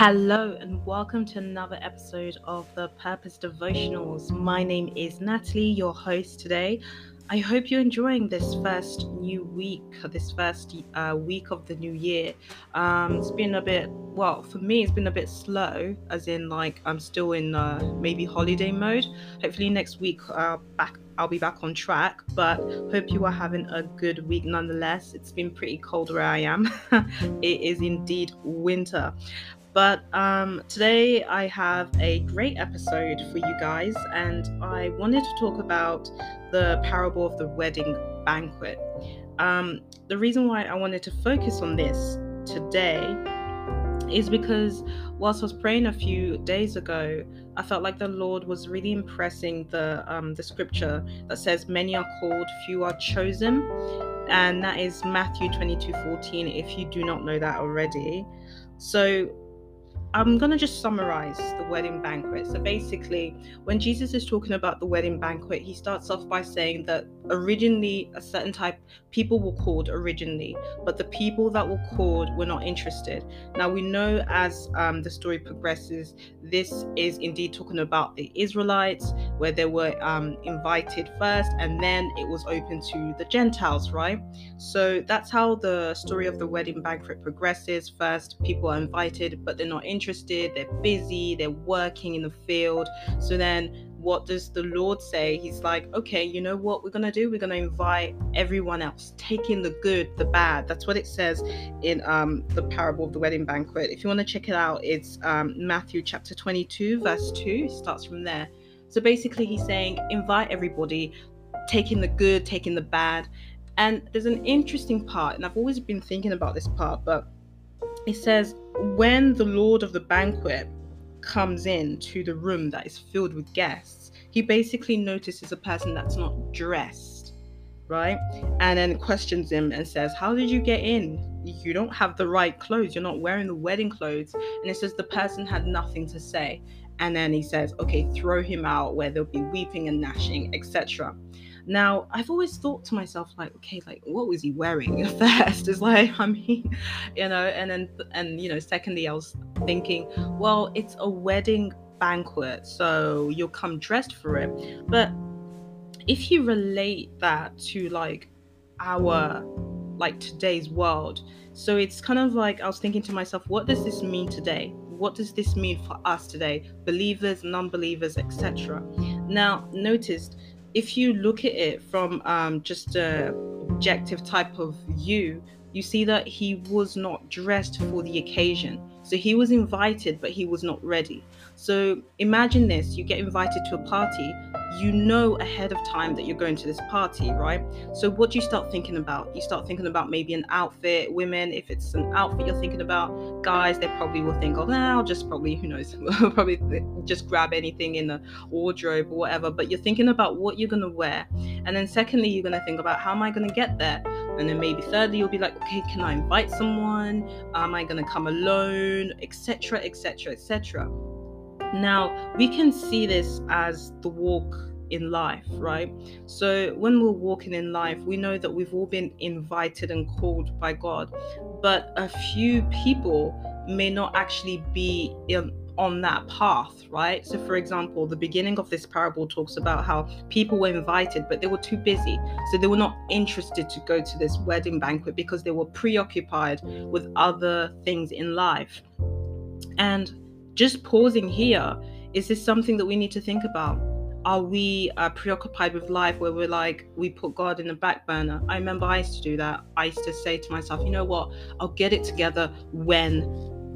Hello, and welcome to another episode of the Purpose Devotionals. My name is Natalie, your host today. I hope you're enjoying this first new week, this first uh, week of the new year. Um, it's been a bit, well, for me, it's been a bit slow, as in, like, I'm still in uh, maybe holiday mode. Hopefully, next week, uh, back I'll be back on track. But hope you are having a good week nonetheless. It's been pretty cold where I am. it is indeed winter. But um, today I have a great episode for you guys, and I wanted to talk about the parable of the wedding banquet. Um, the reason why I wanted to focus on this today is because whilst I was praying a few days ago, I felt like the Lord was really impressing the um, the scripture that says, "Many are called, few are chosen," and that is Matthew twenty two fourteen. If you do not know that already, so I'm going to just summarize the wedding banquet. So basically, when Jesus is talking about the wedding banquet, he starts off by saying that originally a certain type people were called originally, but the people that were called were not interested. Now we know as um, the story progresses, this is indeed talking about the Israelites, where they were um, invited first, and then it was open to the Gentiles, right? So that's how the story of the wedding banquet progresses. First, people are invited, but they're not interested. They're busy. They're working in the field. So then what does the Lord say? He's like, okay, you know what we're going to do? We're going to invite everyone else, taking the good, the bad. That's what it says in um, the parable of the wedding banquet. If you want to check it out, it's um, Matthew chapter 22, verse 2. It starts from there. So basically, he's saying, invite everybody, taking the good, taking the bad. And there's an interesting part, and I've always been thinking about this part, but it says, when the Lord of the banquet comes in to the room that is filled with guests, he basically notices a person that's not dressed, right? And then questions him and says, How did you get in? You don't have the right clothes. You're not wearing the wedding clothes. And it says the person had nothing to say. And then he says, Okay, throw him out where there'll be weeping and gnashing, etc. Now, I've always thought to myself, like, okay, like, what was he wearing first? Is like, I mean, you know, and then, and, you know, secondly, I was thinking, well, it's a wedding banquet, so you'll come dressed for it. But if you relate that to like our, like today's world, so it's kind of like I was thinking to myself, what does this mean today? What does this mean for us today? Believers, non believers, etc. Now, notice if you look at it from um, just a objective type of view, you see that he was not dressed for the occasion. So he was invited, but he was not ready. So imagine this you get invited to a party, you know ahead of time that you're going to this party, right? So what do you start thinking about? You start thinking about maybe an outfit. Women, if it's an outfit you're thinking about, guys, they probably will think, oh, I'll just probably, who knows, probably just grab anything in the wardrobe or whatever. But you're thinking about what you're gonna wear. And then secondly, you're gonna think about how am I gonna get there? And then maybe thirdly, you'll be like, okay, can I invite someone? Am I gonna come alone? Etc. Etc. Etc. Now, we can see this as the walk in life, right? So, when we're walking in life, we know that we've all been invited and called by God, but a few people may not actually be in, on that path, right? So, for example, the beginning of this parable talks about how people were invited, but they were too busy. So, they were not interested to go to this wedding banquet because they were preoccupied with other things in life. And just pausing here, is this something that we need to think about? Are we uh, preoccupied with life where we're like, we put God in the back burner? I remember I used to do that. I used to say to myself, you know what? I'll get it together when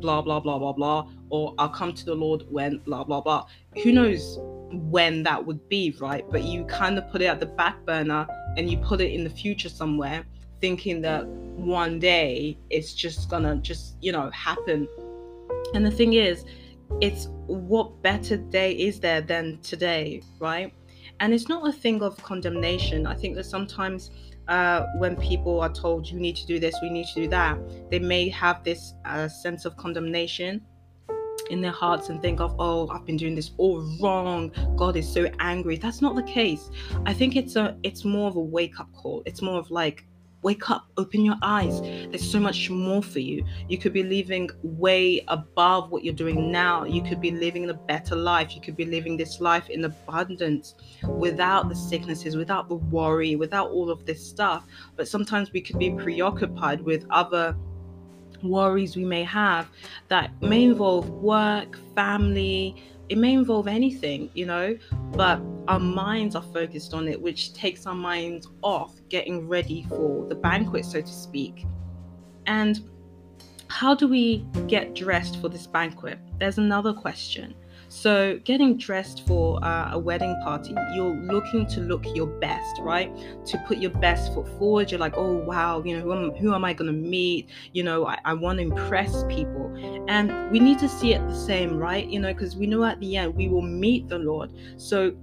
blah, blah, blah, blah, blah, or I'll come to the Lord when blah, blah, blah. Who knows when that would be, right? But you kind of put it at the back burner and you put it in the future somewhere, thinking that one day it's just gonna just, you know, happen. And the thing is, it's what better day is there than today, right? And it's not a thing of condemnation. I think that sometimes uh, when people are told you need to do this, we need to do that, they may have this uh, sense of condemnation in their hearts and think of oh i've been doing this all wrong god is so angry that's not the case i think it's a it's more of a wake up call it's more of like wake up, open your eyes. There's so much more for you. You could be living way above what you're doing now. You could be living a better life. You could be living this life in abundance without the sicknesses, without the worry, without all of this stuff. But sometimes we could be preoccupied with other worries we may have that may involve work, family, it may involve anything, you know, but our minds are focused on it, which takes our minds off getting ready for the banquet, so to speak. And how do we get dressed for this banquet? There's another question. So, getting dressed for uh, a wedding party, you're looking to look your best, right? To put your best foot forward. You're like, oh, wow, you know, who am, who am I going to meet? You know, I, I want to impress people. And we need to see it the same, right? You know, because we know at the end we will meet the Lord. So,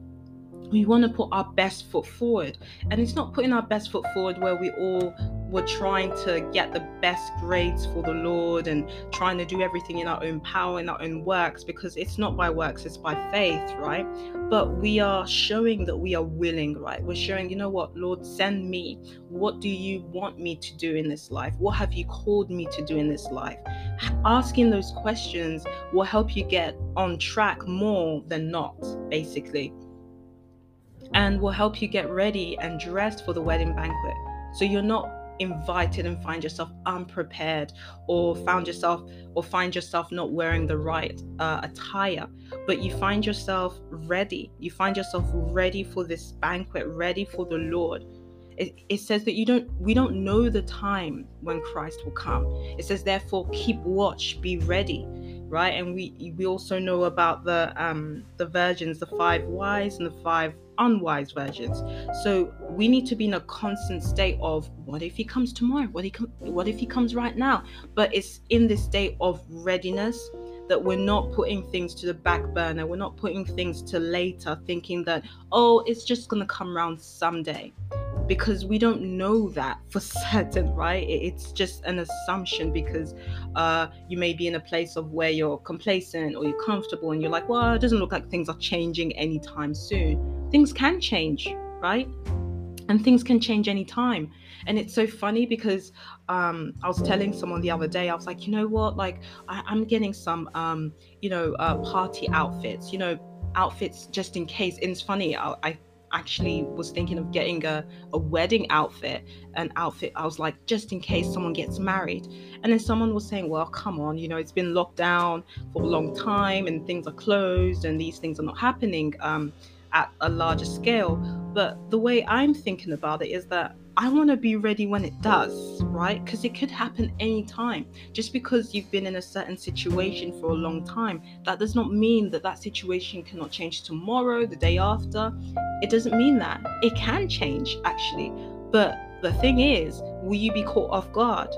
we want to put our best foot forward. And it's not putting our best foot forward where we all were trying to get the best grades for the Lord and trying to do everything in our own power, in our own works, because it's not by works, it's by faith, right? But we are showing that we are willing, right? We're showing, you know what, Lord, send me. What do you want me to do in this life? What have you called me to do in this life? Asking those questions will help you get on track more than not, basically and will help you get ready and dressed for the wedding banquet. So you're not invited and find yourself unprepared or found yourself or find yourself not wearing the right uh, attire but you find yourself ready. You find yourself ready for this banquet ready for the lord. It, it says that you don't we don't know the time when christ will come. It says therefore keep watch be ready right? And we we also know about the um the virgins the five wise and the five unwise versions. So we need to be in a constant state of what if he comes tomorrow? What he com- what if he comes right now? But it's in this state of readiness that we're not putting things to the back burner. We're not putting things to later, thinking that oh, it's just gonna come around someday because we don't know that for certain, right? It's just an assumption because uh, you may be in a place of where you're complacent or you're comfortable and you're like, well, it doesn't look like things are changing anytime soon. Things can change, right? And things can change anytime. And it's so funny because um, I was telling someone the other day, I was like, you know what? Like, I, am getting some, um, you know, uh, party outfits, you know, outfits just in case. And it's funny, I, I actually was thinking of getting a, a wedding outfit, an outfit. I was like, just in case someone gets married. And then someone was saying, well, come on, you know, it's been locked down for a long time and things are closed and these things are not happening um, at a larger scale. But the way I'm thinking about it is that I want to be ready when it does, right? Because it could happen anytime. Just because you've been in a certain situation for a long time, that does not mean that that situation cannot change tomorrow, the day after. It doesn't mean that. It can change, actually. But the thing is, will you be caught off guard?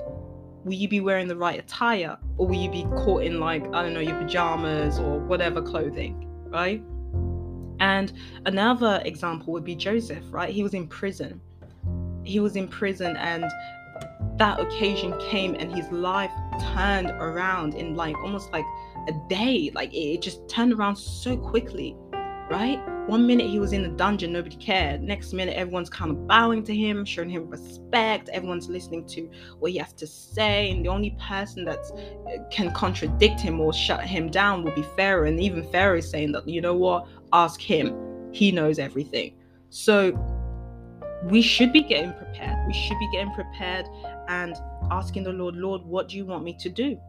Will you be wearing the right attire? Or will you be caught in, like, I don't know, your pajamas or whatever clothing, right? And another example would be Joseph, right? He was in prison. He was in prison and that occasion came and his life turned around in like almost like a day. Like it, just turned around so quickly right? One minute he was in the dungeon nobody cared. Next minute everyone's kind of bowing to him showing him respect. Everyone's listening to what he has to say. And the only person that uh, can contradict him or shut him down will be pharaoh. And even pharaoh is saying that you know what ask him he knows everything so we should be getting prepared. We should be getting prepared and asking the Lord, Lord, what do you want me to do?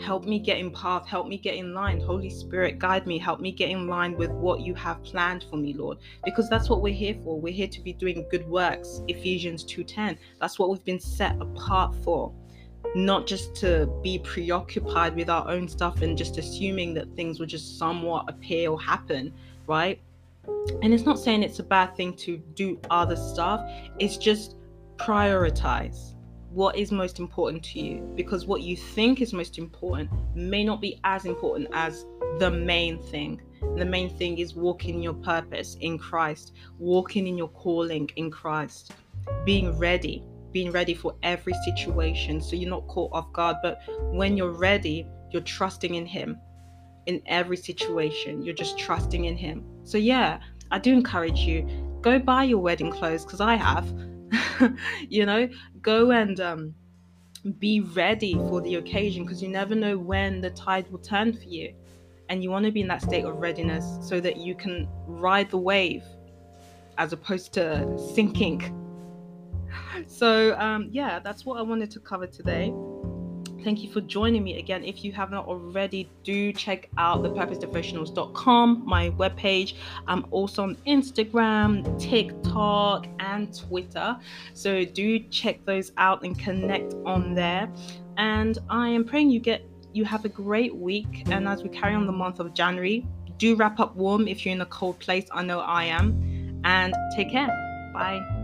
Help me get in path, help me get in line. Holy Spirit, guide me, help me get in line with what you have planned for me, Lord. Because that's what we're here for. We're here to be doing good works. Ephesians 2:10. That's what we've been set apart for. Not just to be preoccupied with our own stuff and just assuming that things will just somewhat appear or happen, right? And it's not saying it's a bad thing to do other stuff, it's just prioritize what is most important to you because what you think is most important may not be as important as the main thing. The main thing is walking your purpose in Christ, walking in your calling in Christ, being ready, being ready for every situation so you're not caught off guard. But when you're ready, you're trusting in Him in every situation. You're just trusting in Him. So, yeah, I do encourage you go buy your wedding clothes because I have. you know, go and um, be ready for the occasion because you never know when the tide will turn for you. And you want to be in that state of readiness so that you can ride the wave as opposed to sinking. So, um, yeah, that's what I wanted to cover today. Thank you for joining me again. If you haven't already, do check out the purposedevotionals.com, my webpage. I'm also on Instagram, TikTok, and Twitter. So do check those out and connect on there. And I am praying you get you have a great week. And as we carry on the month of January, do wrap up warm if you're in a cold place. I know I am. And take care. Bye.